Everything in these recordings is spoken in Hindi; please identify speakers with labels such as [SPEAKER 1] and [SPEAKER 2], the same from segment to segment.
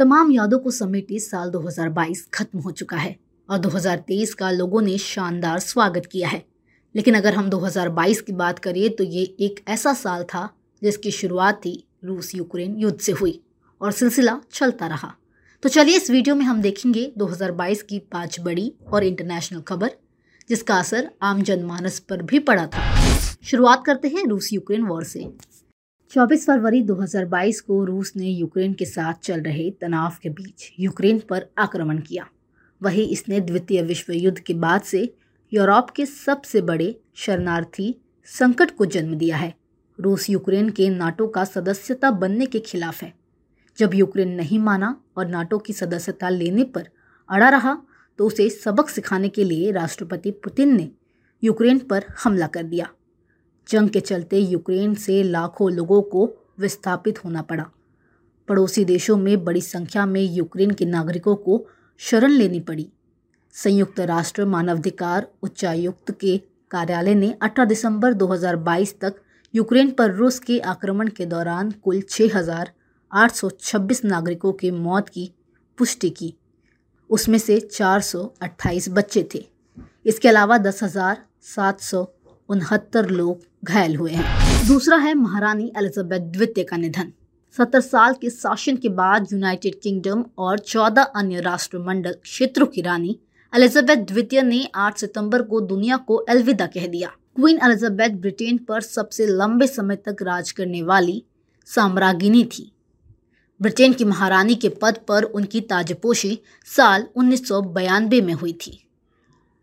[SPEAKER 1] तमाम यादों को समेटे साल 2022 खत्म हो चुका है और 2023 का लोगों ने शानदार स्वागत किया है। लेकिन अगर हम 2022 की बात करें तो ये एक ऐसा साल था जिसकी शुरुआत थी रूस यूक्रेन युद्ध से हुई और सिलसिला चलता रहा। तो चलिए इस वीडियो में हम देखेंगे 2022 की पाँच बड़ी और इंटरनेशनल खबर, जिसका असर आम जनमानस पर भी पड़ा था। शुरुआत करते हैं रूस यूक्रेन वॉर से। 24 फरवरी 2022 को रूस ने यूक्रेन के साथ चल रहे तनाव के बीच यूक्रेन पर आक्रमण किया। वही इसने द्वितीय विश्व युद्ध के बाद से यूरोप के सबसे बड़े शरणार्थी संकट को जन्म दिया है। रूस यूक्रेन के नाटो का सदस्यता बनने के खिलाफ है। जब यूक्रेन नहीं माना और नाटो की सदस्यता लेने पर अड़ा रहा तो उसे सबक सिखाने के लिए राष्ट्रपति पुतिन ने यूक्रेन पर हमला कर दिया। जंग के चलते यूक्रेन से लाखों लोगों को विस्थापित होना पड़ा। पड़ोसी देशों में बड़ी संख्या में यूक्रेन के नागरिकों को शरण लेनी पड़ी। संयुक्त राष्ट्र मानवाधिकार उच्चायुक्त के कार्यालय ने 18 दिसंबर 2022 तक यूक्रेन पर रूस के आक्रमण के दौरान कुल 6,826 नागरिकों के मौत की पुष्टि की। उसमें से 428 बच्चे थे। इसके अलावा दस हज़ार सात सौ उनहत्तर लोग घायल हुए हैं। दूसरा है महारानी एलिजाबेथ द्वितीय का निधन। सत्तर साल के शासन के बाद यूनाइटेड किंगडम और चौदह अन्य राष्ट्रमंडल क्षेत्रों की रानी एलिजाबेथ द्वितीय ने 8 सितंबर को दुनिया को अलविदा कह दिया। क्वीन एलिजाबेथ ब्रिटेन पर सबसे लंबे समय तक राज करने वाली साम्राज्ञी थी। ब्रिटेन की महारानी के पद पर उनकी ताजपोशी साल उन्नीस में हुई थी।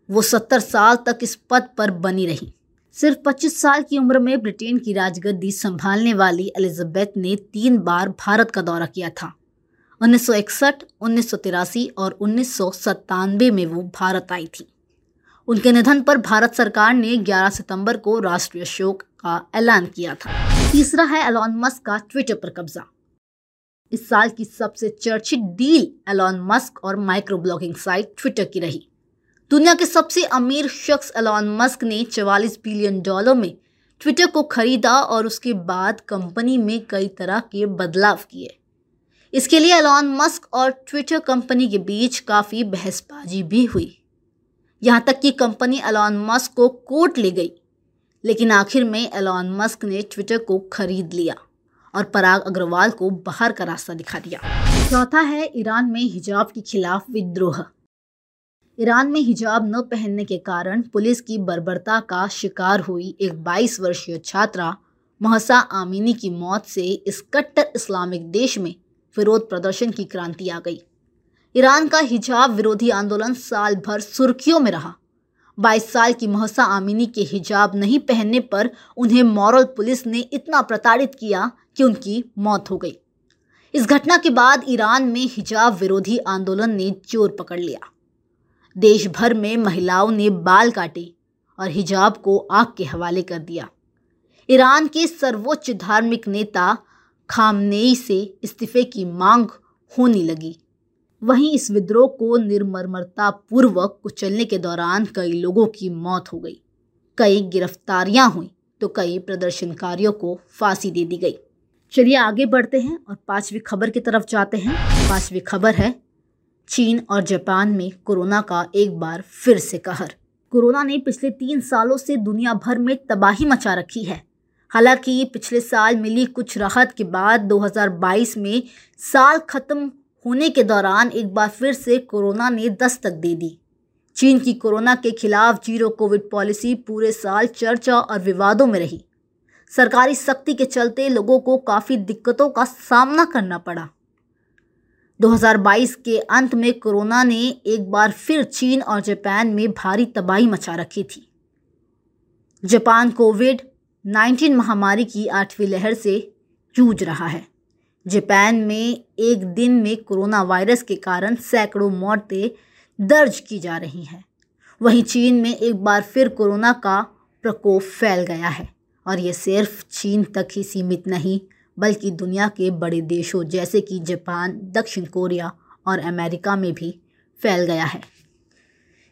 [SPEAKER 1] वो सत्तर साल तक इस पद पर बनी रही। सिर्फ़ 25 साल की उम्र में ब्रिटेन की राजगद्दी संभालने वाली एलिजाबेथ ने तीन बार भारत का दौरा किया था। 1961, उन्नीस और उन्नीस सौ सतानवे में वो भारत आई थी। उनके निधन पर भारत सरकार ने 11 सितंबर को राष्ट्रीय शोक का ऐलान किया था। तीसरा है एलॉन मस्क का ट्विटर पर कब्जा। इस साल की सबसे चर्चित डील एलॉन मस्क और माइक्रो ब्लॉगिंग साइट ट्विटर की रही। दुनिया के सबसे अमीर शख्स एलॉन मस्क ने 44 बिलियन डॉलर में ट्विटर को खरीदा और उसके बाद कंपनी में कई तरह के बदलाव किए। इसके लिए एलॉन मस्क और ट्विटर कंपनी के बीच काफ़ी बहसबाजी भी हुई। यहाँ तक कि कंपनी एलॉन मस्क को कोर्ट ले गई, लेकिन आखिर में एलॉन मस्क ने ट्विटर को खरीद लिया और पराग अग्रवाल को बाहर का रास्ता दिखा दिया। चौथा है, ईरान में हिजाब के खिलाफ विद्रोह। ईरान में हिजाब न पहनने के कारण पुलिस की बर्बरता का शिकार हुई एक 22 वर्षीय छात्रा, महसा आमिनी की मौत से इस कट्टर इस्लामिक देश में विरोध प्रदर्शन की क्रांति आ गई। ईरान का हिजाब विरोधी आंदोलन साल भर सुर्खियों में रहा। 22 साल की महसा आमिनी के हिजाब नहीं पहनने पर उन्हें मॉरल पुलिस ने इतना प्रताड़ित किया कि उनकी मौत हो गई। इस घटना के बाद ईरान में हिजाब विरोधी आंदोलन ने ज़ोर पकड़ लिया। देश भर में महिलाओं ने बाल काटे और हिजाब को आग के हवाले कर दिया। ईरान के सर्वोच्च धार्मिक नेता खामनेई से इस्तीफे की मांग होने लगी। वहीं इस विद्रोह को निर्मरमरता पूर्वक कुचलने के दौरान कई लोगों की मौत हो गई। कई गिरफ्तारियाँ हुई तो कई प्रदर्शनकारियों को फांसी दे दी गई। चलिए आगे बढ़ते हैं और पांचवी खबर की तरफ़ जाते हैं। पांचवी खबर है चीन और जापान में कोरोना का एक बार फिर से कहर। कोरोना ने पिछले तीन सालों से दुनिया भर में तबाही मचा रखी है। हालाँकि पिछले साल मिली कुछ राहत के बाद 2022 में साल खत्म होने के दौरान एक बार फिर से कोरोना ने दस्तक दे दी। चीन की कोरोना के खिलाफ ज़ीरो कोविड पॉलिसी पूरे साल चर्चा और विवादों में रही। सरकारी सख्ती के चलते लोगों को काफ़ी दिक्कतों का सामना करना पड़ा। 2022 के अंत में कोरोना ने एक बार फिर चीन और जापान में भारी तबाही मचा रखी थी। जापान कोविड 19 महामारी की आठवीं लहर से जूझ रहा है। जापान में एक दिन में कोरोना वायरस के कारण सैकड़ों मौतें दर्ज की जा रही हैं। वहीं चीन में एक बार फिर कोरोना का प्रकोप फैल गया है और ये सिर्फ़ चीन तक ही सीमित नहीं बल्कि दुनिया के बड़े देशों जैसे कि जापान, दक्षिण कोरिया और अमेरिका में भी फैल गया है।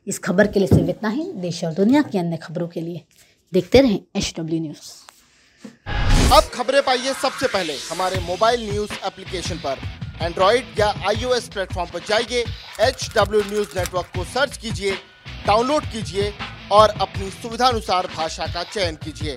[SPEAKER 1] इस खबर के लिए सिर्फ़ इतना ही। देश और दुनिया की अन्य खबरों के लिए देखते रहें एच डब्ल्यू न्यूज़
[SPEAKER 2] अब खबरें पाइए सबसे पहले हमारे मोबाइल न्यूज़ एप्लीकेशन पर। एंड्रॉइड या आईओएस प्लेटफॉर्म पर जाइए एच डब्ल्यू न्यूज़ नेटवर्क को सर्च कीजिए, डाउनलोड कीजिए और अपनी सुविधानुसार भाषा का चयन कीजिए।